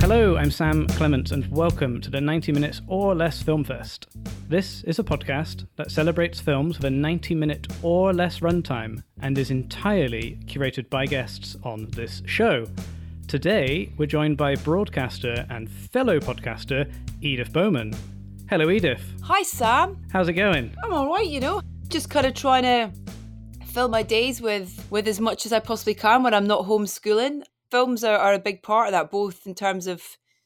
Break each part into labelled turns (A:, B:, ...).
A: Hello, I'm Sam Clements, and welcome to the 90 Minutes or Less Film Fest. This is a podcast that celebrates films with a 90 minute or less runtime and is entirely curated by guests on this show. Today, we're joined by broadcaster and fellow podcaster Edith Bowman. Hello, Edith.
B: Hi, Sam.
A: How's it going?
B: I'm all right, you know. Just kind of trying to fill my days with with as much as I possibly can when I'm not homeschooling. Films are, are a big part of that, both in terms of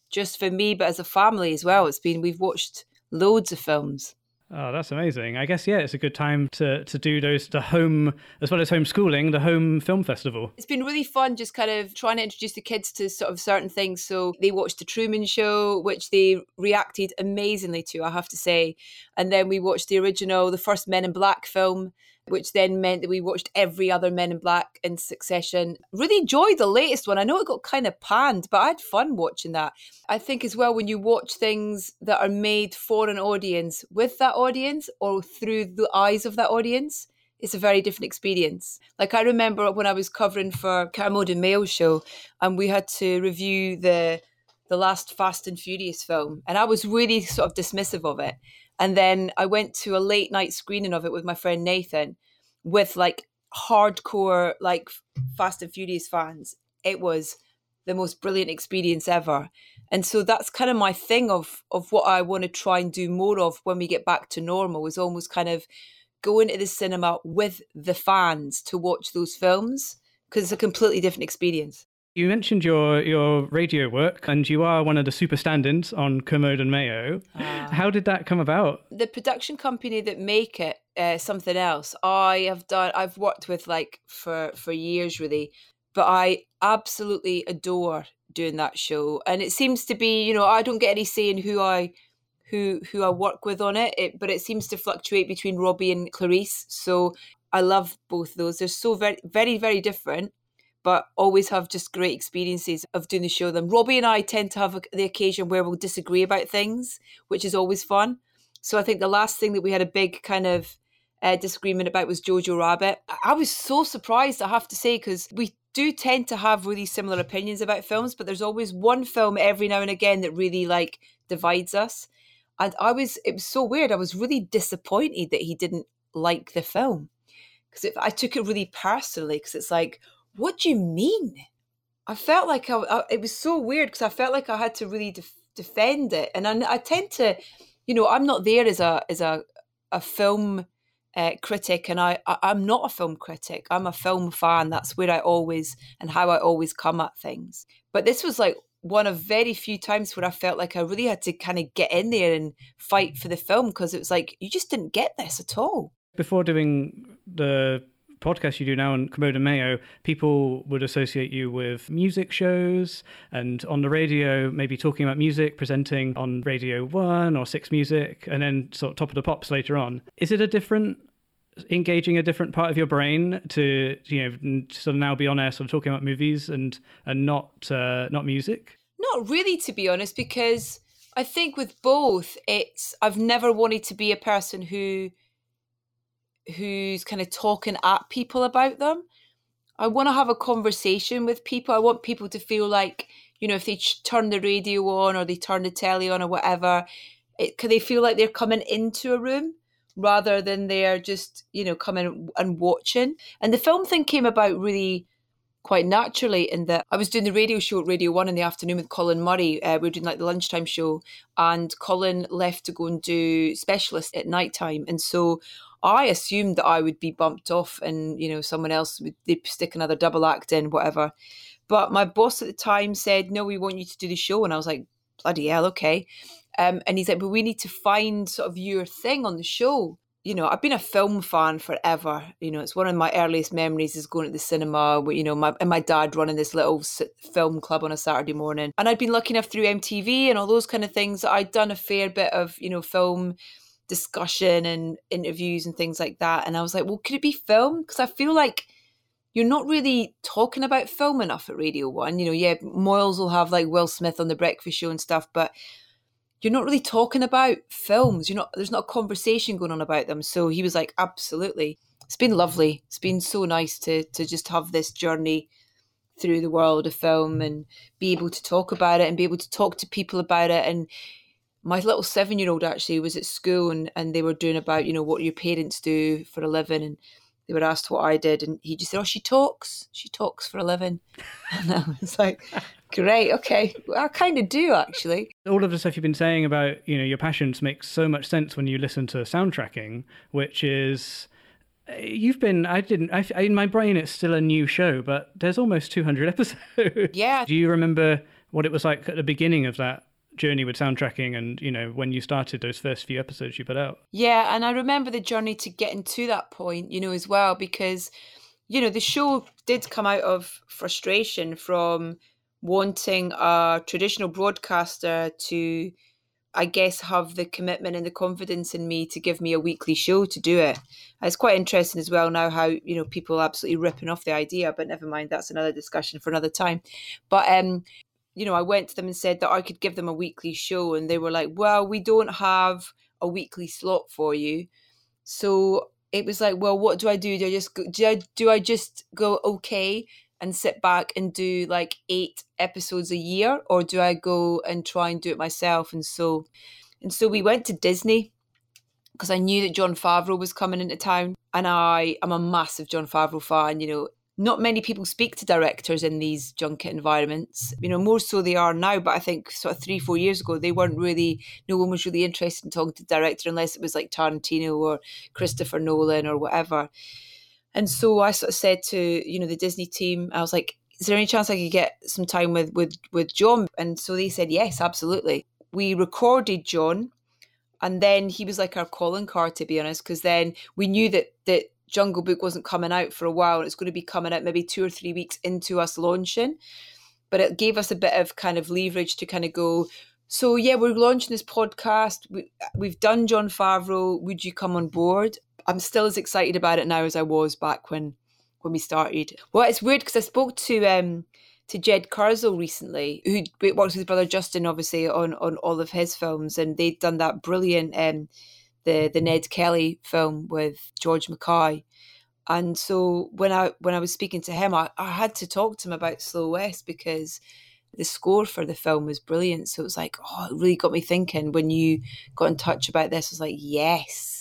B: just for me, but as a family as well. It's been we've watched loads of films.
A: Oh, that's amazing. I guess yeah, it's a good time to to do those the home as well as homeschooling, the home film festival.
B: It's been really fun just kind of trying to introduce the kids to sort of certain things. So they watched the Truman Show, which they reacted amazingly to, I have to say. And then we watched the original, the first Men in Black film which then meant that we watched every other Men in Black in succession. Really enjoyed the latest one. I know it got kind of panned, but I had fun watching that. I think as well, when you watch things that are made for an audience with that audience or through the eyes of that audience, it's a very different experience. Like I remember when I was covering for Kermode and Mayo show, and we had to review the the last Fast and Furious film, and I was really sort of dismissive of it. And then I went to a late night screening of it with my friend Nathan with like hardcore, like Fast and Furious fans. It was the most brilliant experience ever. And so that's kind of my thing of of what I want to try and do more of when we get back to normal is almost kind of going to the cinema with the fans to watch those films because it's a completely different experience.
A: You mentioned your your radio work, and you are one of the super stand-ins on Kermode and Mayo. Uh, How did that come about?
B: The production company that make it, uh, something else. I have done. I've worked with like for for years, really, but I absolutely adore doing that show. And it seems to be, you know, I don't get any say in who I who who I work with on it, it but it seems to fluctuate between Robbie and Clarisse. So I love both those. They're so very very very different but always have just great experiences of doing the show them. Robbie and I tend to have the occasion where we'll disagree about things, which is always fun. So I think the last thing that we had a big kind of uh, disagreement about was Jojo Rabbit. I was so surprised, I have to say, because we do tend to have really similar opinions about films, but there's always one film every now and again that really like divides us. And I was, it was so weird. I was really disappointed that he didn't like the film because I took it really personally because it's like, what do you mean? I felt like I, I it was so weird because I felt like I had to really def- defend it, and I, I, tend to, you know, I'm not there as a as a a film uh, critic, and I, I I'm not a film critic. I'm a film fan. That's where I always and how I always come at things. But this was like one of very few times where I felt like I really had to kind of get in there and fight for the film because it was like you just didn't get this at all.
A: Before doing the podcast you do now on and Mayo, people would associate you with music shows and on the radio, maybe talking about music, presenting on Radio 1 or 6 Music, and then sort of top of the pops later on. Is it a different engaging a different part of your brain to you know sort of now be on air sort of talking about movies and and not uh, not music
B: not really to be honest because i think with both it's i've never wanted to be a person who who's kind of talking at people about them. I want to have a conversation with people. I want people to feel like, you know, if they turn the radio on or they turn the telly on or whatever, it, can they feel like they're coming into a room rather than they're just, you know, coming and watching. And the film thing came about really quite naturally in that I was doing the radio show at Radio 1 in the afternoon with Colin Murray. Uh, we were doing like the lunchtime show, and Colin left to go and do specialist at night time. And so I assumed that I would be bumped off and, you know, someone else would they'd stick another double act in, whatever. But my boss at the time said, No, we want you to do the show. And I was like, Bloody hell, okay. Um, and he's like, But we need to find sort of your thing on the show. You know, I've been a film fan forever. You know, it's one of my earliest memories is going to the cinema. You know, my and my dad running this little film club on a Saturday morning, and I'd been lucky enough through MTV and all those kind of things. I'd done a fair bit of you know film discussion and interviews and things like that. And I was like, well, could it be film? Because I feel like, you're not really talking about film enough at Radio One. You know, yeah, Moyles will have like Will Smith on the Breakfast Show and stuff, but you're not really talking about films. You're not. There's not a conversation going on about them. So he was like, absolutely. It's been lovely. It's been so nice to to just have this journey through the world of film and be able to talk about it and be able to talk to people about it and my little seven year old actually was at school and, and they were doing about you know what your parents do for a living and they were asked what I did and he just said oh she talks she talks for a living and I was like great okay well, I kind of do actually
A: all of the stuff you've been saying about you know your passions makes so much sense when you listen to soundtracking which is eh, You've been. I didn't. I, in my brain, it's still a new show, but there's almost 200 episodes.
B: Yeah.
A: Do you remember what it was like at the beginning of that journey with soundtracking, and you know when you started those first few episodes you put out?
B: Yeah, and I remember the journey to getting to that point, you know, as well, because you know the show did come out of frustration from wanting a traditional broadcaster to I guess, have the commitment and the confidence in me to give me a weekly show to do it. It's quite interesting as well now how, you know, people absolutely ripping off the idea, but never mind, that's another discussion for another time. But, um, you know, I went to them and said that I could give them a weekly show, and they were like, well, we don't have a weekly slot for you. So it was like, well, what do I do? Do I just go, do I, do I just go, okay, and sit back and do like eight episodes a year or do I go and try and do it myself? And so and so we went to Disney because I knew that Jon Favreau was coming into town and I am a massive Jon Favreau fan you know. Not many people speak to directors in these junket environments you know more so they are now but I think sort of three four years ago they weren't really no one was really interested in talking to the director unless it was like Tarantino or Christopher Nolan or whatever and so I sort of said to, you know, the Disney team, I was like, is there any chance I could get some time with with with Jon? And so they said, yes, absolutely. We recorded Jon, and then he was like our calling card, to be honest, because then we knew that that Jungle Book wasn't coming out for a while. And it's going to be coming out maybe two or three weeks into us launching. But it gave us a bit of kind of leverage to kind of go, so yeah, we're launching this podcast. We, we've done Jon Favreau. Would you come on board? I'm still as excited about it now as I was back when when we started. Well, it's weird because I spoke to um to Jed Kurzel recently, who works with his brother Justin, obviously on on all of his films, and they'd done that brilliant um the the Ned Kelly film with George Mackay. And so when I when I was speaking to him, I, I had to talk to him about Slow West because the score for the film was brilliant. So it was like, oh, it really got me thinking when you got in touch about this. I was like, yes,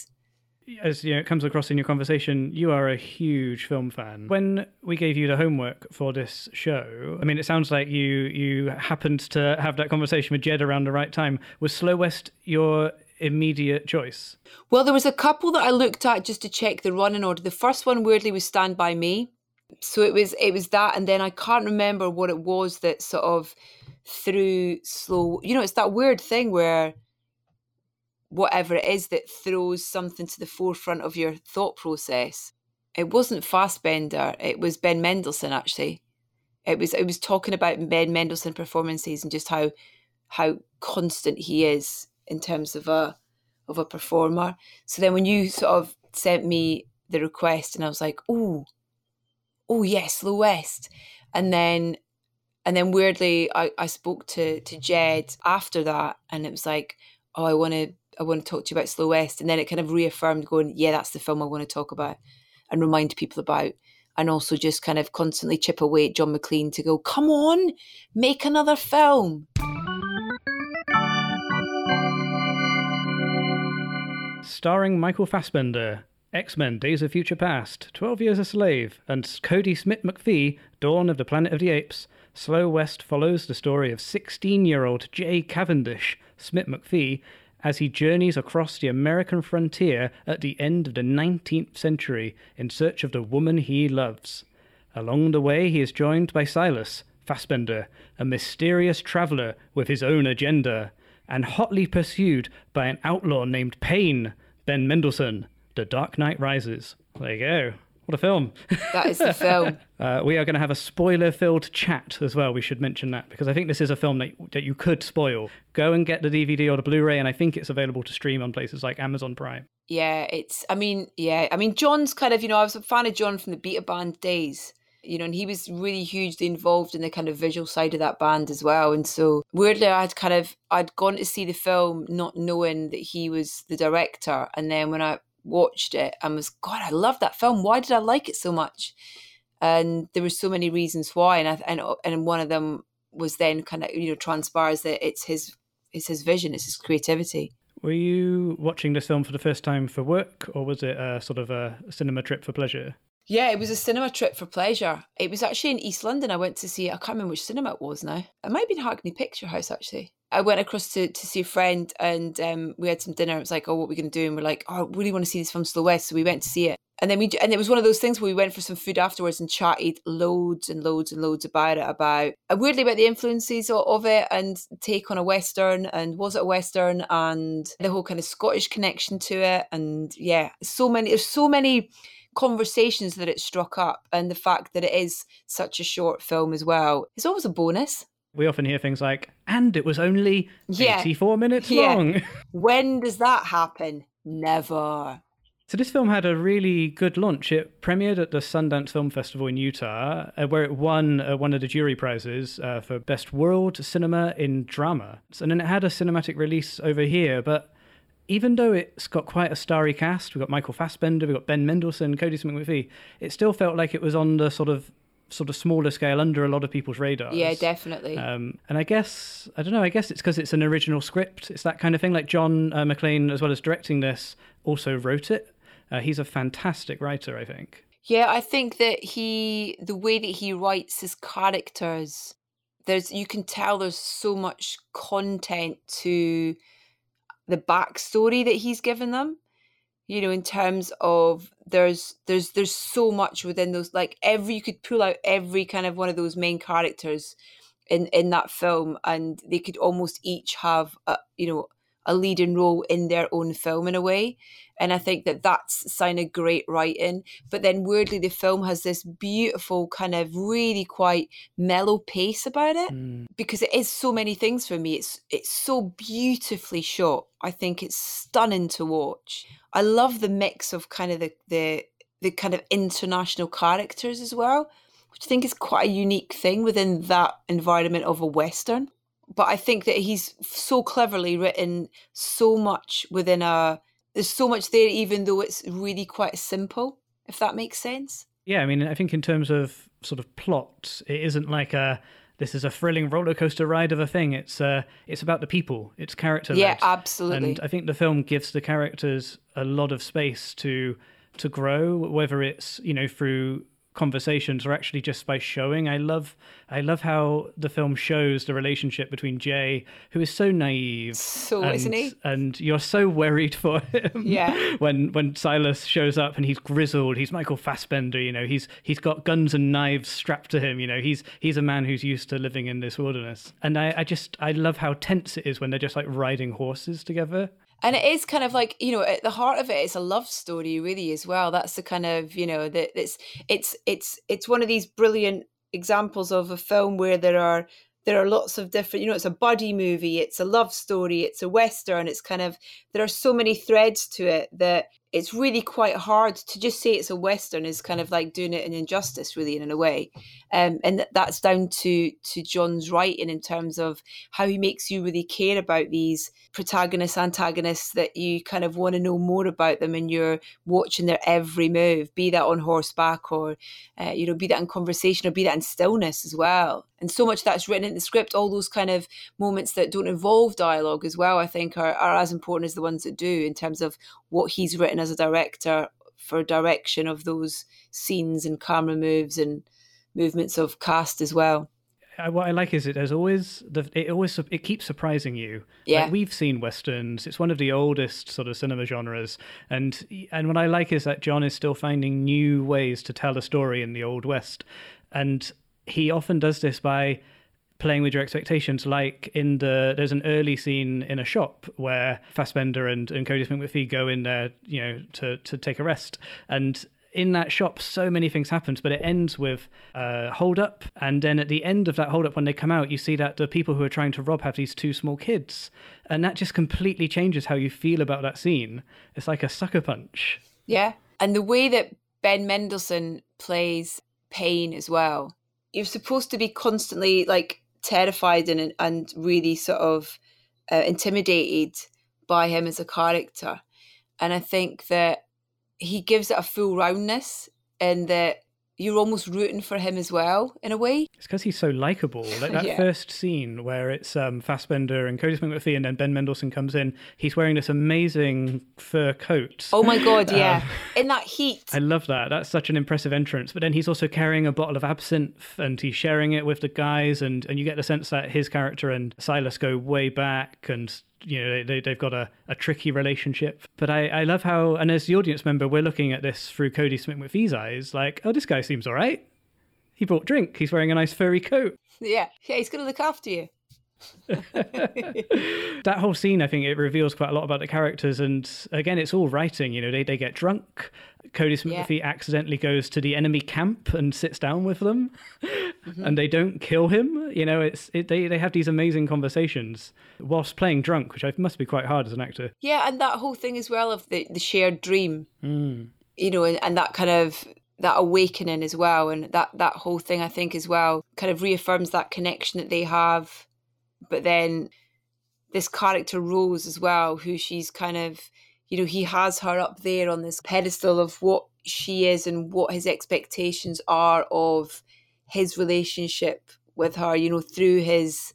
A: as you know, it comes across in your conversation, you are a huge film fan. When we gave you the homework for this show, I mean, it sounds like you you happened to have that conversation with Jed around the right time. Was Slow West your immediate choice?
B: Well, there was a couple that I looked at just to check the running order. The first one, weirdly, was Stand by Me. So it was it was that, and then I can't remember what it was that sort of through slow. You know, it's that weird thing where whatever it is that throws something to the forefront of your thought process. It wasn't Fassbender, it was Ben Mendelsohn actually. It was it was talking about Ben Mendelsohn performances and just how how constant he is in terms of a of a performer. So then when you sort of sent me the request and I was like, oh, oh yes, Slow West. And then and then weirdly I, I spoke to to Jed after that and it was like, oh, I want to I want to talk to you about Slow West. And then it kind of reaffirmed going, yeah, that's the film I want to talk about and remind people about. And also just kind of constantly chip away at John Maclean to go, come on, make another film.
A: Starring Michael Fassbender, X Men Days of Future Past, 12 Years a Slave, and Kodi Smit-McPhee, Dawn of the Planet of the Apes, Slow West follows the story of 16 year old Jay Cavendish, Smit-McPhee, as he journeys across the American frontier at the end of the 19th century in search of the woman he loves. Along the way, he is joined by Silas, Fassbender, a mysterious traveller with his own agenda, and hotly pursued by an outlaw named Payne, Ben Mendelsohn. The Dark Knight Rises. There you go. What a film.
B: That is the film.
A: uh, we are going to have a spoiler filled chat as well. We should mention that because I think this is a film that, that you could spoil. Go and get the DVD or the Blu ray, and I think it's available to stream on places like Amazon Prime.
B: Yeah, it's, I mean, yeah, I mean, John's kind of, you know, I was a fan of John from the Beta Band days. you know, and he was really hugely involved in the kind of visual side of that band as well. And so weirdly, I'd kind of I'd gone to see the film not knowing that he was the director, and then when I watched it and was God, I love that film. Why did I like it so much? And there were so many reasons why, and I, and and one of them was then kind of you know transpires that it's his it's his vision, it's his creativity.
A: Were you watching this film for the first time for work, or was it a sort of a cinema trip for pleasure?
B: Yeah, it was a cinema trip for pleasure. It was actually in East London. I went to see. I can't remember which cinema it was now. It might have been Hackney Picture House actually. I went across to, to see a friend and um, we had some dinner. It was like, oh, what are we going to do? And we're like, oh, I really want to see this film Slow West. So we went to see it. And then we, and it was one of those things where we went for some food afterwards and chatted loads and loads and loads about it, about uh, weirdly about the influences of, of it and take on a Western and was it a Western and the whole kind of Scottish connection to it. And yeah, so many, there's so many conversations that it struck up and the fact that it is such a short film as well. It's always a bonus
A: we often hear things like, and it was only yeah. 84 minutes yeah. long.
B: when does that happen? Never.
A: So this film had a really good launch. It premiered at the Sundance Film Festival in Utah, uh, where it won uh, one of the jury prizes uh, for Best World Cinema in Drama. And then it had a cinematic release over here, but even though it's got quite a starry cast, we've got Michael Fassbender, we've got Ben Mendelsohn, Kodi Smit-McPhee, it still felt like it was on the sort of sort of smaller scale under a lot of people's radars.
B: Yeah, definitely.
A: Um, and I guess I don't know. I guess it's because it's an original script. It's that kind of thing. Like John uh, Maclean, as well as directing this, also wrote it. Uh, he's a fantastic writer, I think.
B: Yeah, I think that he, the way that he writes his characters, there's you can tell there's so much content to the backstory that he's given them you know in terms of there's there's there's so much within those like every you could pull out every kind of one of those main characters in in that film and they could almost each have a you know a leading role in their own film in a way. And I think that that's a sign of great writing. But then weirdly, the film has this beautiful kind of really quite mellow pace about it mm. because it is so many things for me. It's it's so beautifully shot. I think it's stunning to watch. I love the mix of kind of the the the kind of international characters as well, which I think is quite a unique thing within that environment of a western but I think that he's so cleverly written so much within a. There's so much there, even though it's really quite simple. If that makes sense.
A: Yeah, I mean, I think in terms of sort of plot, it isn't like a this is a thrilling roller coaster ride of a thing. It's uh, it's about the people. It's character.
B: Yeah, absolutely.
A: And I think the film gives the characters a lot of space to to grow, whether it's you know through conversations or actually just by showing. I love I love how the film shows the relationship between Jay, who is so naive,
B: so
A: and,
B: isn't he?
A: And you're so worried for him.
B: Yeah.
A: when when Silas shows up and he's grizzled, he's Michael Fassbender. You know, he's he's got guns and knives strapped to him. You know, he's he's a man who's used to living in this wilderness. And I, I just I love how tense it is when they're just like riding horses together
B: and it is kind of like you know at the heart of it it's a love story really as well. That's the kind of you know that it's it's it's it's one of these brilliant examples of a film where there are there are lots of different you know it's a buddy movie it's a love story it's a western it's kind of there are so many threads to it that it's really quite hard to just say it's a western is kind of like doing it an injustice really in a way. Um, and that's down to to john's writing in terms of how he makes you really care about these protagonists antagonists that you kind of want to know more about them and you're watching their every move be that on horseback or uh, you know be that in conversation or be that in stillness as well. And so much that's written in the script all those kind of moments that don't involve dialogue as well i think are, are as important as the ones that do in terms of what he's written as a director for direction of those scenes and camera moves and movements of cast as well.
A: What I like is it there's always the it always it keeps surprising you.
B: Yeah,
A: like we've seen westerns. It's one of the oldest sort of cinema genres, and and what I like is that John is still finding new ways to tell a story in the old west, and he often does this by playing with your expectations. Like in the there's an early scene in a shop where Fassbender and, and Kodi Smit-McPhee go in there, you know, to to take a rest. And in that shop, so many things happen, but it ends with a hold up. And then at the end of that hold up, when they come out, you see that the people who are trying to rob have these two small kids. And that just completely changes how you feel about that scene. It's like a sucker punch.
B: Yeah. And the way that Ben Mendelsohn plays Payne as well. You're supposed to be constantly like terrified and and really sort of uh, intimidated by him as a character, and I think that he gives it a full roundness in that you're almost rooting for him as well in a way.
A: It's because he's so likable. Like that
B: Yeah.
A: first scene where it's um, Fassbender and Cody Smith McPhee, and then Ben Mendelsohn comes in. He's wearing this amazing fur coat.
B: Oh my god, yeah.
A: Um,
B: in that heat.
A: I love that. That's such an impressive entrance. But then he's also carrying a bottle of absinthe and he's sharing it with the guys. And, and you get the sense that his character and Silas go way back and, you know, they, they've got a, a tricky relationship. But I, I love how, and as the audience member, we're looking at this through Cody Smith with McPhee's eyes like, oh, this guy seems all right. He brought drink. He's wearing a nice furry coat.
B: yeah. Yeah, he's gonna look after you.
A: that whole scene, I think it reveals quite a lot about the characters. And again, it's all writing. You know, they, they get drunk. Cody Smithy
B: Yeah.
A: Accidentally goes to the enemy camp and sits down with them, and they don't kill him. You know, it's it, they they have these amazing conversations whilst playing drunk, which I must be quite hard as an actor.
B: Yeah, and that whole thing as well of the, the shared dream,
A: Mm.
B: you know, and, and that kind of that awakening as well, and that that whole thing I think as well kind of reaffirms that connection that they have. But then this character Rose as well, who she's kind of, you know, he has her up there on this pedestal of what she is and what his expectations are of his relationship with her, you know, through his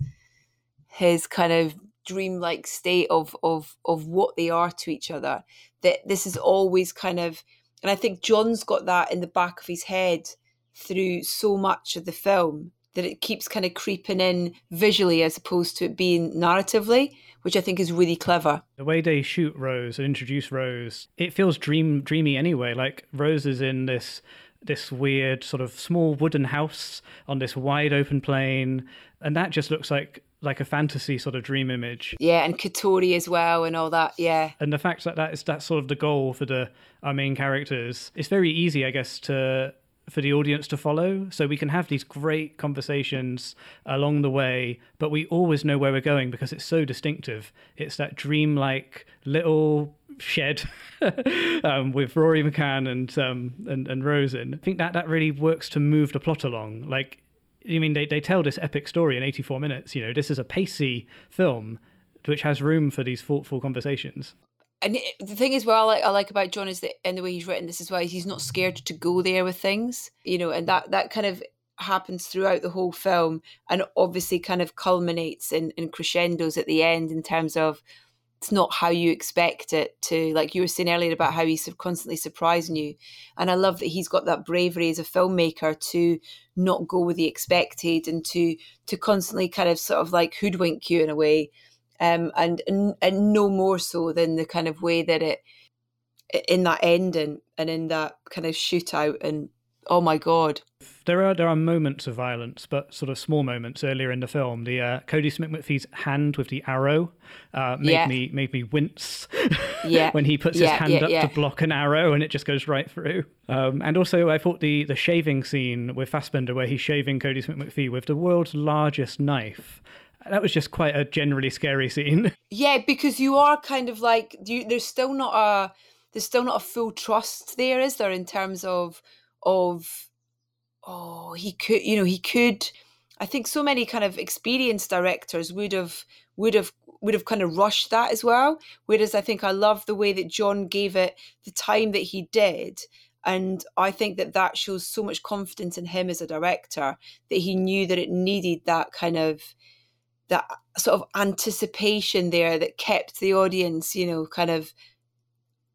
B: his kind of dreamlike state of of of what they are to each other. That this is always kind of and i think john's got that in the back of his head through so much of the film that it keeps kind of creeping in visually as opposed to it being narratively which i think is really clever
A: The way they shoot Rose and introduce Rose, it feels dream dreamy anyway. Like Rose is in this this weird sort of small wooden house on this wide open plain, and that just looks like like a fantasy sort of dream image.
B: yeah and katori as well and all that yeah
A: And the fact that that is that's sort of the goal for the our main characters, it's very easy, I guess, to for the audience to follow. So we can have these great conversations along the way, but we always know where we're going because it's so distinctive. It's that dreamlike little shed um, with Rory McCann and um, and and Rose in. I think that that really works to move the plot along. Like, I mean, they they tell this epic story in 84 minutes. You know, this is a pacey film which has room for these thoughtful conversations.
B: And it, the thing is, well I like, I like about John is that and the way he's written this as well he's not scared to go there with things you know and that that kind of happens throughout the whole film and obviously kind of culminates in, in crescendos at the end in terms of it's not how you expect it to like you were saying earlier about how he's constantly surprising you. And i love that he's got that bravery as a filmmaker to not go with the expected and to to constantly kind of sort of like hoodwink you in a way um, and, and and no more so than the kind of way that it in that ending and in that kind of shootout and oh my god
A: There are there are moments of violence, but sort of small moments earlier in the film. The uh, Kodi Smit-McPhee's hand with the arrow uh, made
B: Yeah.
A: me made me wince
B: Yeah.
A: when he puts
B: Yeah,
A: his hand up to block an arrow and it just goes right through. Um, and also, I thought the the shaving scene with Fassbender, where he's shaving Kodi Smit-McPhee with the world's largest knife, that was just quite a generally scary scene.
B: yeah because you are kind of like you there's still not a there's still not a full trust there is there in terms of of oh he could you know he could i think so many kind of experienced directors would have would have would have kind of rushed that as well whereas i think i love the way that john gave it the time that he did and i think that that shows so much confidence in him as a director that he knew that it needed that kind of that uh, sort of anticipation there that kept the audience you know kind of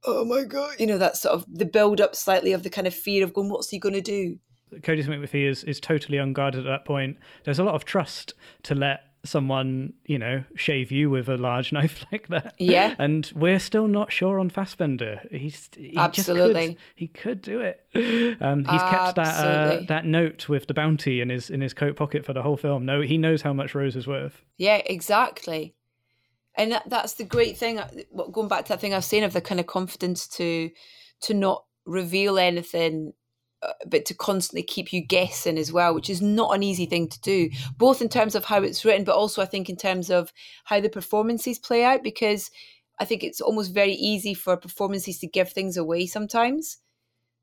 B: oh my god you know that sort of the build up slightly of the kind of fear of going what's he going to do
A: Kodi Smit-McPhee is, is totally unguarded at that point. There's a lot of trust to let someone, you know, shave you with a large knife like that.
B: Yeah.
A: And we're still not sure on Fassbender. He's he
B: Absolutely.
A: Could, he could do it. Um, he's kept that uh, that note with the bounty in his in his coat pocket for the whole film. No, he knows how much Rose is worth.
B: yeah exactly and that, that's the great thing uh, what- going back to that thing i was saying of the kind of confidence to to not reveal anything but to constantly keep you guessing as well which is not an easy thing to do both in terms of how it's written but also i think in terms of how the performances play out because i think it's almost very easy for performances to give things away sometimes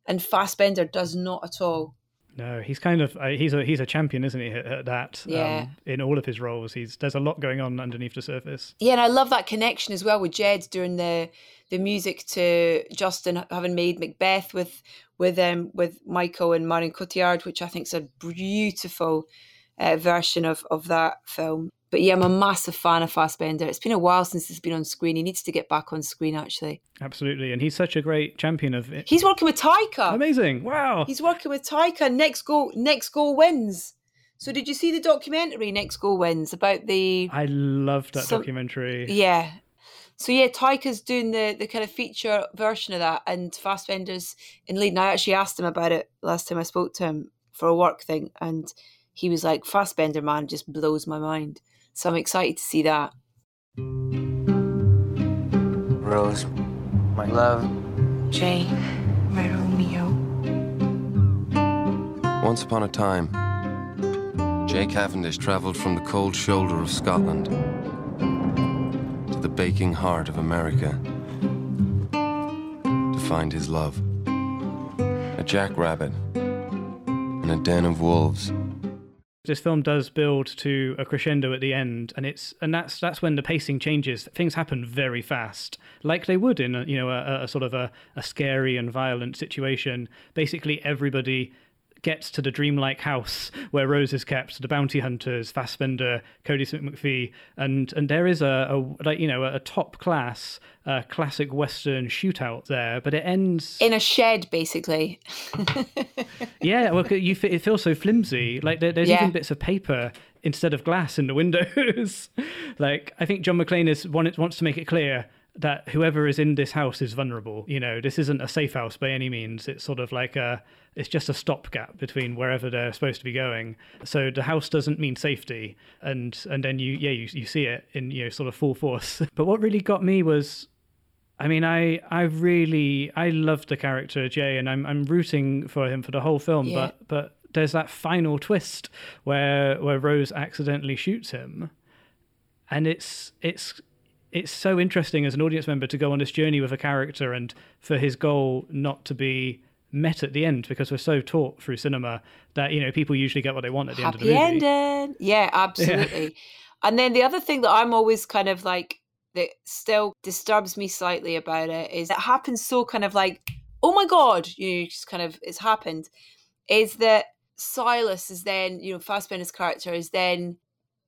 B: and Fassbender does not at all
A: No, he's kind of uh, he's a he's a champion, isn't he? At, at that,
B: Yeah.
A: Um, in all of his roles, he's there's a lot going on underneath the surface.
B: Yeah, and I love that connection as well with Jed doing the the music to Justin having made Macbeth with with um with Michael and Marion Cotillard, which I think is a beautiful uh, version of of that film. But yeah, I'm a massive fan of Fassbender. It's been a while since he's been on screen. He needs to get back on screen actually.
A: Absolutely, and he's such a great champion of it.
B: He's working with Taika.
A: Amazing! Wow.
B: He's working with Taika. Next goal, next goal wins. So did you see the documentary Next Goal Wins about the
A: I loved that
B: Some-
A: documentary.
B: Yeah. So yeah, Taika's doing the the kind of feature version of that, and Fassbender's in lead. And I actually asked him about it last time I spoke to him for a work thing, and he was like, "Fassbender man just blows my mind." So I'm excited to see that.
C: Rose, my love.
D: Jane, my Romeo.
E: Once upon a time, Jay Cavendish travelled from the cold shoulder of Scotland to the baking heart of America to find his love. A jackrabbit in a den of wolves.
A: This film does build to a crescendo at the end, and it's and that's that's when the pacing changes. Things happen very fast, like they would in a, you know a, a sort of a, a scary and violent situation. Basically, everybody gets to the dreamlike house where Rose is kept. The bounty hunters, Fassbender, Kodi Smit-McPhee, and and there is a, a like you know a top class uh, classic western shootout there, but it ends
B: In a shed, basically.
A: yeah, well, you it feels so flimsy. Like there, there's
B: Yeah.
A: even bits of paper instead of glass in the windows. like I think John Maclean is want, wants to make it clear that whoever is in this house is vulnerable. You know, this isn't a safe house by any means. It's sort of like a it's just a stopgap between wherever they're supposed to be going. So the house doesn't mean safety, and and then you yeah you you see it in you know sort of full force. but what really got me was I mean, I I really I loved the character Jay, and I'm I'm rooting for him for the whole film.
B: Yeah.
A: But but there's that final twist where where Rose accidentally shoots him, and it's it's it's so interesting as an audience member to go on this journey with a character and for his goal not to be met at the end because we're so taught through cinema that you know people usually get what they want at the end of the
B: Happy
A: movie.
B: ending. Yeah, absolutely. And then the other thing that I'm always kind of like that still disturbs me slightly about it is it happens so kind of like, oh my god, you know, just kind of it's happened. Is that Silas is then, you know, Fassbender's character is then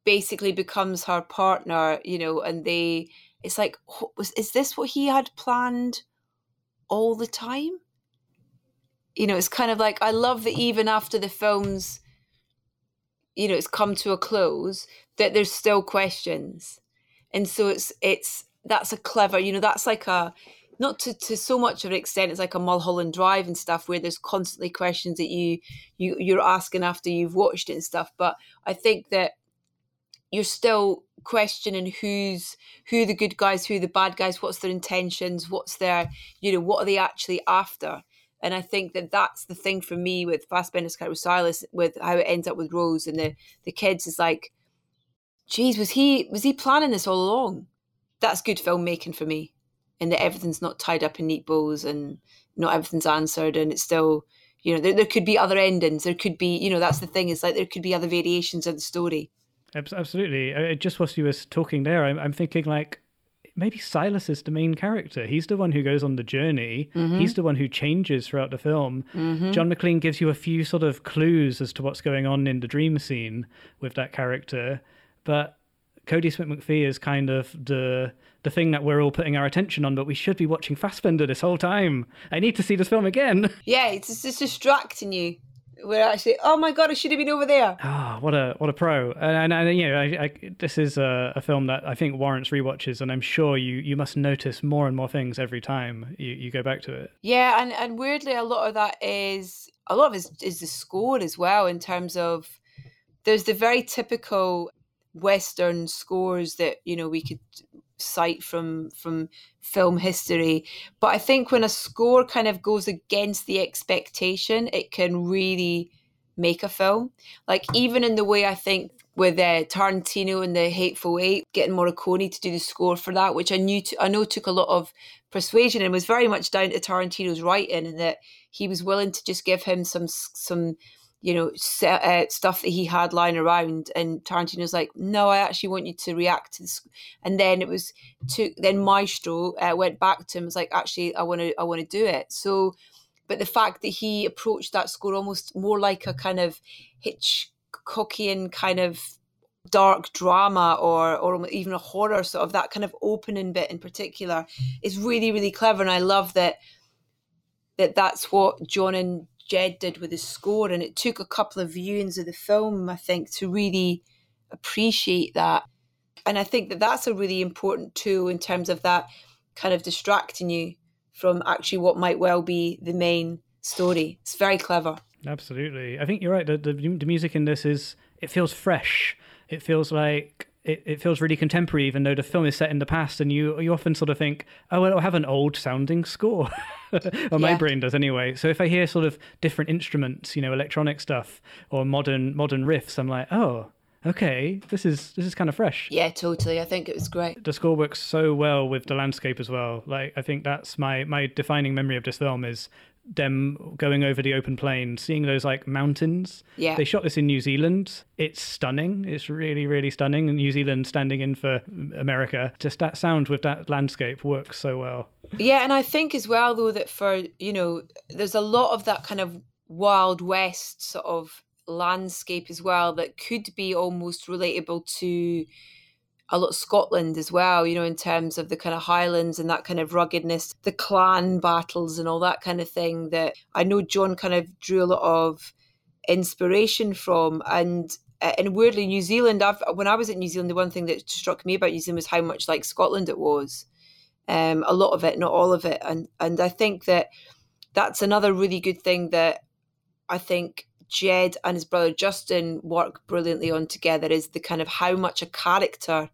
B: basically becomes her partner, you know, and they it's like was is this what he had planned all the time? You know, it's kind of like I love that even after the films you know it's come to a close that there's still questions. And so it's it's that's a clever you know that's like a not to, to so much of an extent it's like a mulholland drive and stuff where there's constantly questions that you you you're asking after you've watched it and stuff. But i think that you're still questioning who's who the good guys who the bad guys what's their intentions what's their you know what are they actually after and I think that that's the thing for me with Fassbender's character with Silas, with how it ends up with Rose and the the kids is like, geez, was he was he planning this all along? That's good filmmaking for me, and that everything's not tied up in neat bows and not everything's answered, and it's still, you know, there, there could be other endings. There could be, you know, that's the thing. Is like there could be other variations of the story.
A: Absolutely. Uh, Just whilst you were talking there, I'm, I'm thinking like maybe Silas is the main character. He's the one who goes on the journey. Mm-hmm. He's the one who changes throughout the film. Mm-hmm. John Maclean gives you a few sort of clues as to what's going on in the dream scene with that character, but Kodi Smit-McPhee is kind of the the thing that we're all putting our attention on. But we should be watching Fassbender this whole time. I need to see this film again.
B: Yeah, it's just, it's distracting you. We're actually, oh my god, I should have been over there.
A: Ah, what a what a pro! And, and, and you know, I, I, this is a, a film that I think warrants rewatches, and I'm sure you you must notice more and more things every time you, you go back to it.
B: Yeah, and, and weirdly, a lot of that is a lot of it is, is the score as well. In terms of there's the very typical Western scores that you know we could cite from from film history, but I think when a score kind of goes against the expectation, it can really make a film. Like even in the way I think with uh, Tarantino and the Hateful Eight, getting Morricone to do the score for that, which I knew I know took a lot of persuasion and was very much down to Tarantino's writing, and that he was willing to just give him some some you know, uh, stuff that he had lying around. And Tarantino's like, no, I actually want you to react to this. And then it was took then Maestro uh, went back to him. Was like, actually, I want to, I want to do it. So, but the fact that he approached that score almost more like a kind of Hitchcockian kind of dark drama or or even a horror sort of that kind of opening bit in particular is really really clever and I love that that that's what John and Jed did with his score, and it took a couple of viewings of the film, I think, to really appreciate that. And I think that that's a really important tool in terms of that kind of distracting you from actually what might well be the main story. It's very clever.
A: Absolutely. I think you're right. The, the, the music in this is, it feels fresh. It feels like it, it feels really contemporary, even though the film is set in the past, and you you often sort of think, oh, well, it'll have an old sounding score, or my brain does anyway. So if I hear sort of different instruments, you know, electronic stuff or modern modern riffs, I'm like, oh, okay, this is this is kind of fresh.
B: Yeah, totally. I think it was great.
A: The score works so well with the landscape as well. Like I think that's my my defining memory of this film is them going over the open plain, seeing those like mountains.
B: Yeah.
A: They shot this in New Zealand. It's stunning. It's really, really stunning. And New Zealand standing in for America. Just that sound with that landscape works so well.
B: Yeah, and I think as well though that for, you know, there's a lot of that kind of wild west sort of landscape as well that could be almost relatable to a lot of Scotland as well, you know, in terms of the kind of Highlands and that kind of ruggedness, the clan battles and all that kind of thing that I know John kind of drew a lot of inspiration from. And and weirdly, New Zealand, I've, when I was at New Zealand, the one thing that struck me about New Zealand was how much like Scotland it was. Um, a lot of it, not all of it. And and I think that that's another really good thing that I think Jed and his brother Justin work brilliantly on together is the kind of how much a character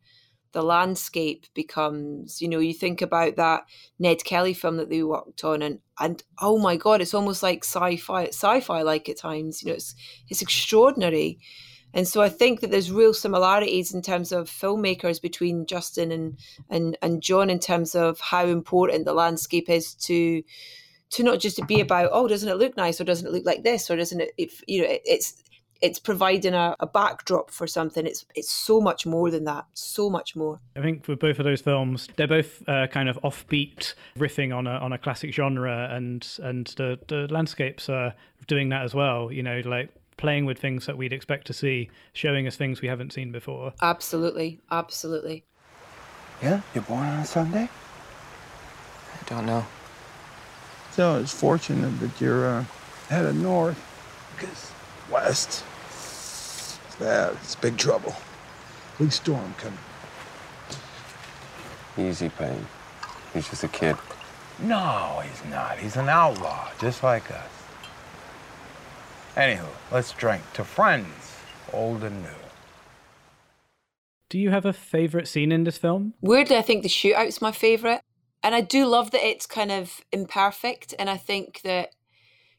B: the landscape becomes. You know, you think about that Ned Kelly film that they worked on, and and oh my god, it's almost like sci-fi, sci-fi like at times. You know, it's it's extraordinary. And so I think that there's real similarities in terms of filmmakers between Justin and and and John in terms of how important the landscape is to to not just to be about oh doesn't it look nice or doesn't it look like this or doesn't it if you know it, it's it's providing a, a backdrop for something. It's it's so much more than that so much more.
A: I think for both of those films they're both uh, kind of offbeat riffing on a on a classic genre and and the the landscapes are doing that as well you know like playing with things that we'd expect to see showing us things we haven't seen before.
B: Absolutely absolutely.
F: Yeah you're born on a sunday?
C: I don't know
F: so it's fortunate that you're uh, headed north because west, it's bad. It's big trouble. Big storm coming.
E: Easy, Payne. He's just a kid.
F: No, he's not. He's an outlaw, just like us. Anywho, let's drink to friends, old and new.
A: Do you have a favourite scene in this film?
B: Weirdly, I think the shootout's my favourite and I do love that it's kind of imperfect. And I think that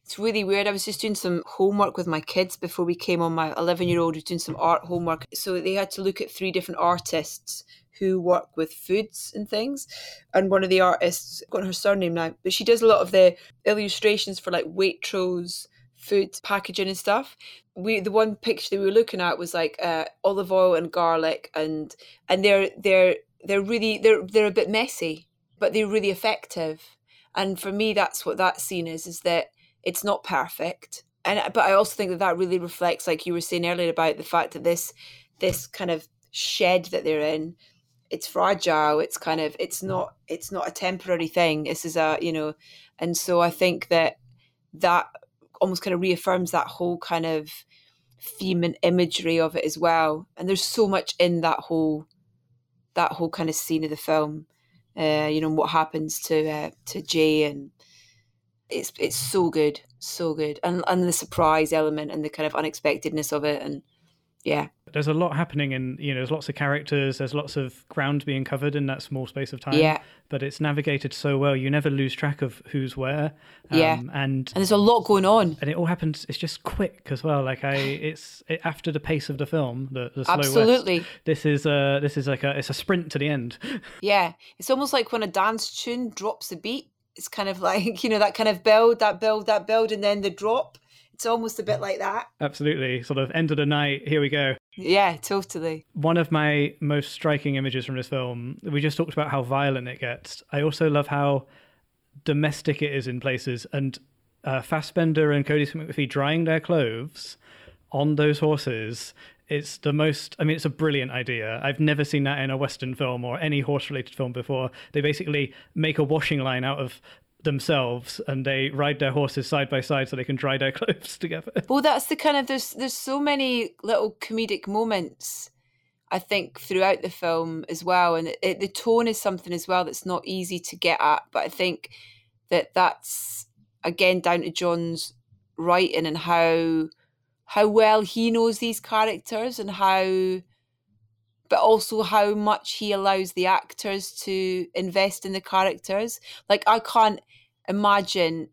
B: it's really weird. I was just doing some homework with my kids before we came on. My 11 year old was doing some art homework. So they had to look at three different artists who work with foods and things. And one of the artists, I've got her surname now, but she does a lot of the illustrations for like Waitrose food packaging and stuff. We the one picture that we were looking at was like uh, olive oil and garlic and and they're they're they're really they're they're a bit messy but they're really effective. And for me, that's what that scene is: is that it's not perfect, and but I also think that that really reflects, like you were saying earlier, about the fact that this this kind of shed that they're in it's fragile it's kind of it's not it's not a temporary thing. This is a you know and so i think that that almost kind of reaffirms that whole kind of theme and imagery of it as well. And there's so much in that whole that whole kind of scene of the film uh, you know what happens to uh, to Jay, and it's it's so good, so good, and and the surprise element and the kind of unexpectedness of it, and yeah.
A: There's a lot happening in, you know, there's lots of characters, there's lots of ground being covered in that small space of time.
B: Yeah.
A: But it's navigated so well, you never lose track of who's where.
B: Um, yeah.
A: And,
B: and there's a lot going on.
A: And it all happens, it's just quick as well. Like I, it's it, after the pace of the film, the, the slow
B: Absolutely.
A: West, this is a, this is like a, it's a sprint to the end.
B: Yeah. It's almost like when a dance tune drops a beat. It's kind of like, you know, that kind of build, that build, that build, and then the drop It's almost a bit like that.
A: Absolutely. Sort of end of the night, here we go.
B: Yeah, totally.
A: One of my most striking images from this film, we just talked about how violent it gets. I also love how domestic it is in places. And uh, Fassbender and Kodi Smit-McPhee drying their clothes on those horses. It's the most, I mean, it's a brilliant idea. I've never seen that in a Western film or any horse related film before. They basically make a washing line out of themselves and they ride their horses side by side so they can dry their clothes together.
B: Well, that's the kind of there's there's so many little comedic moments I think throughout the film as well, and it, the tone is something as well that's not easy to get at. But I think that that's again down to John's writing and how how well he knows these characters and how but also how much he allows the actors to invest in the characters. Like I can't imagine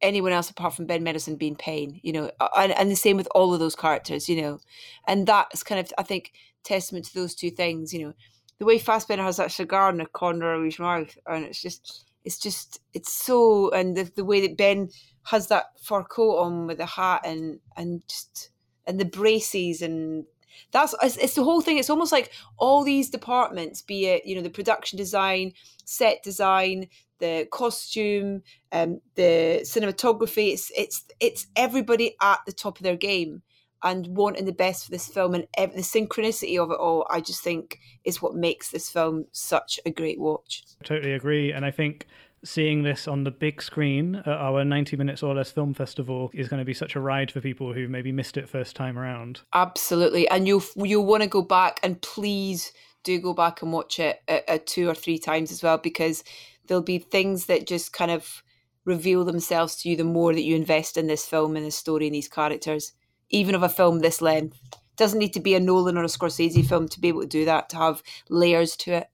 B: anyone else apart from Ben Mendelsohn being Payne, you know, and, and the same with all of those characters, you know, and that's kind of I think testament to those two things, you know, the way Fassbender has that cigar in the corner of his mouth, and it's just, it's just, it's so, and the the way that Ben has that fur coat on with the hat and and just and the braces and that's it's, it's, the whole thing. It's almost like all these departments be it you know the production design set design the costume um the cinematography it's it's it's everybody at the top of their game and wanting the best for this film and ev- the synchronicity of it all i just think is what makes this film such a great watch.
A: Totally agree and i think seeing this on the big screen at our 90 minutes or less film festival is going to be such a ride for people who maybe missed it first time around.
B: Absolutely and you'll you'll want to go back and please do go back and watch it a, a two or three times as well because there'll be things that just kind of reveal themselves to you the more that you invest in this film and this story and these characters even of a film this length doesn't need to be a Nolan or a Scorsese film to be able to do that to have layers to it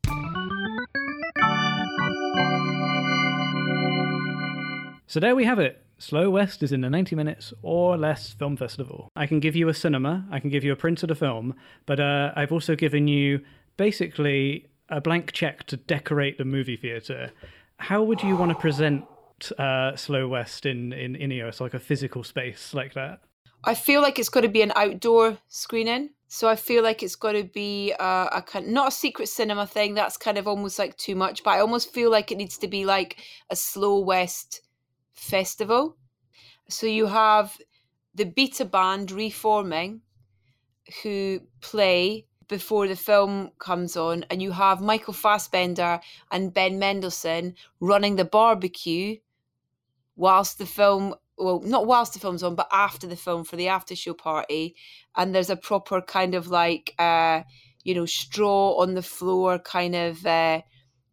A: So there we have it. Slow West is in the 90 minutes or less film festival. I can give you a cinema, I can give you a print of the film, but uh, I've also given you basically a blank check to decorate the movie theatre. How would you want to present uh, Slow West in, in Ineos, like a physical space like that?
B: I feel like it's got to be an outdoor screening. So I feel like it's got to be a, a kind, not a secret cinema thing. That's kind of almost like too much. But I almost feel like it needs to be like a slow west festival. So you have the beta band reforming who play before the film comes on, and you have Michael Fassbender and Ben Mendelsohn running the barbecue whilst the film well, not whilst the film's on, but after the film for the after show party. And there's a proper kind of like, uh, you know, straw on the floor kind of uh,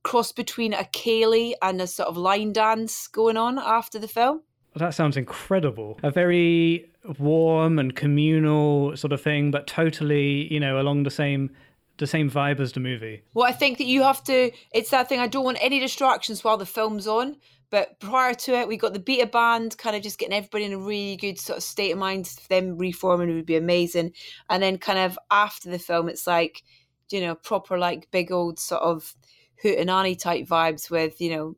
B: cross between a ceilidh and a sort of line dance going on after the film.
A: That sounds incredible. A very warm and communal sort of thing, but totally, you know, along the same the same vibe as the movie.
B: Well, I think that you have to. It's that thing. I don't want any distractions while the film's on. But prior to it, we got the beta band, kind of just getting everybody in a really good sort of state of mind. Them reforming would be amazing. And then, kind of after the film, it's like, you know, proper like big old sort of hootenanny type vibes with you know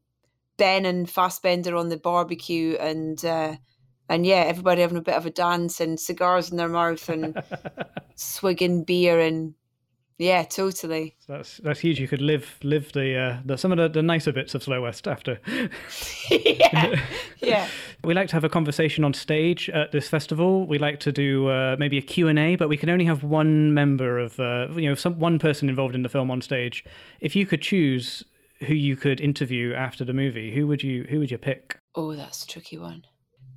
B: Ben and Fassbender on the barbecue and uh, and yeah, everybody having a bit of a dance and cigars in their mouth and swigging beer and yeah, totally.
A: That's that's huge. You could live live the, uh, the some of the, the nicer bits of Slow West after.
B: yeah, yeah.
A: we like to have a conversation on stage at this festival. We like to do uh, maybe a Q and A, but we can only have one member of uh, you know some one person involved in the film on stage. If you could choose who you could interview after the movie, who would you who would you pick?
B: Oh, that's a tricky one.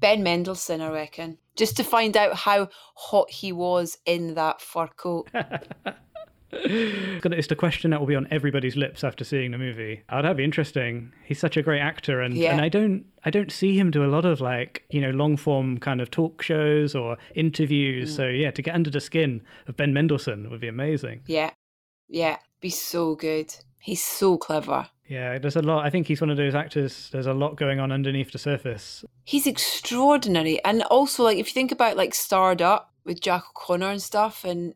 B: Ben Mendelsohn, I reckon, just to find out how hot he was in that fur coat.
A: it's the question that will be on everybody's lips after seeing the movie. Oh, that'd be interesting. He's such a great actor, and
B: Yeah.
A: and I don't I don't see him do a lot of like you know long form kind of talk shows or interviews. Mm. So yeah, to get under the skin of Ben Mendelsohn would be amazing.
B: yeah, yeah, be so good. He's so clever.
A: Yeah, there's a lot. I think he's one of those actors. There's a lot going on underneath the surface.
B: He's extraordinary, and also like if you think about like Starred Up with Jack O'Connell and stuff, and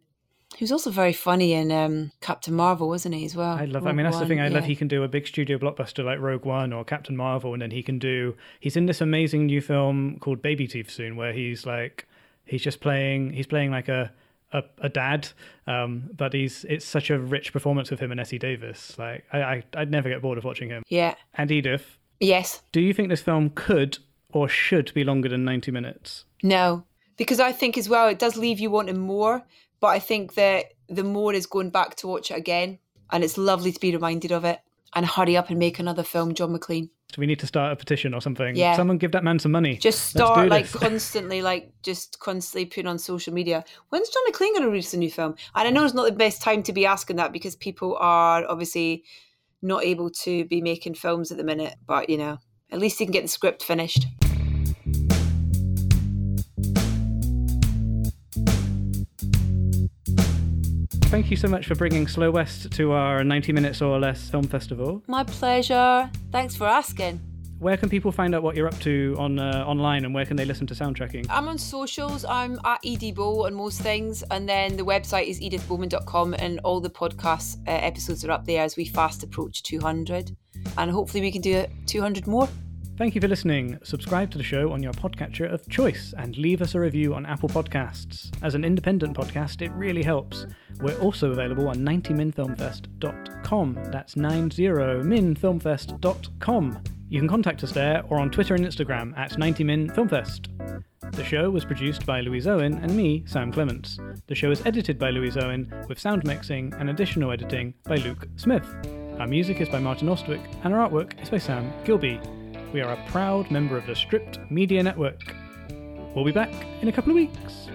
B: He was also very funny in um, Captain Marvel, wasn't he, as well?
A: I love. I mean, that's the thing. I love. He can do a big studio blockbuster like Rogue One or Captain Marvel, and then he can do. He's in this amazing new film called Baby Teeth soon, where he's like, he's just playing. He's playing like a a, a dad, um, but he's it's such a rich performance with him and Essie Davis. Like, I, I I'd never get bored of watching him.
B: Yeah.
A: And Edith,
B: Yes.
A: do you think this film could or should be longer than ninety minutes?
B: No, because I think as well it does leave you wanting more. But I think that the more is going back to watch it again, and it's lovely to be reminded of it. And hurry up and make another film, John Maclean.
A: Do we need to start a petition or something?
B: Yeah.
A: Someone give that man some money.
B: Just start like constantly, like just constantly putting on social media. When's John Maclean going to release a new film? And I know it's not the best time to be asking that because people are obviously not able to be making films at the minute. But you know, at least he can get the script finished.
A: Thank you so much for bringing Slow West to our 90 minutes or less film festival.
B: My pleasure. Thanks for asking.
A: Where can people find out what you're up to on uh, online and where can they listen to soundtracking?
B: I'm on socials. I'm at edibow on most things, and then the website is edithbowman.com, and all the podcast uh, episodes are up there as we fast approach 200, and hopefully we can do it 200 more.
A: Thank you for listening. Subscribe to the show on your podcatcher of choice and leave us a review on Apple Podcasts. As an independent podcast, it really helps. We're also available on 90minfilmfest.com. That's 90minfilmfest.com. You can contact us there or on Twitter and Instagram at 90minfilmfest. The show was produced by Louise Owen and me, Sam Clements. The show is edited by Louise Owen with sound mixing and additional editing by Luke Smith. Our music is by Martin Ostwick and our artwork is by Sam Gilby. We are a proud member of the Stripped Media Network. We'll be back in a couple of weeks.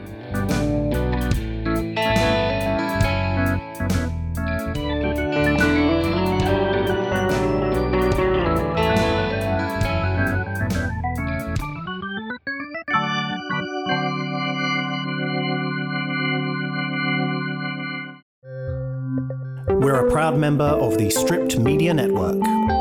G: We're a proud member of the Stripped Media Network.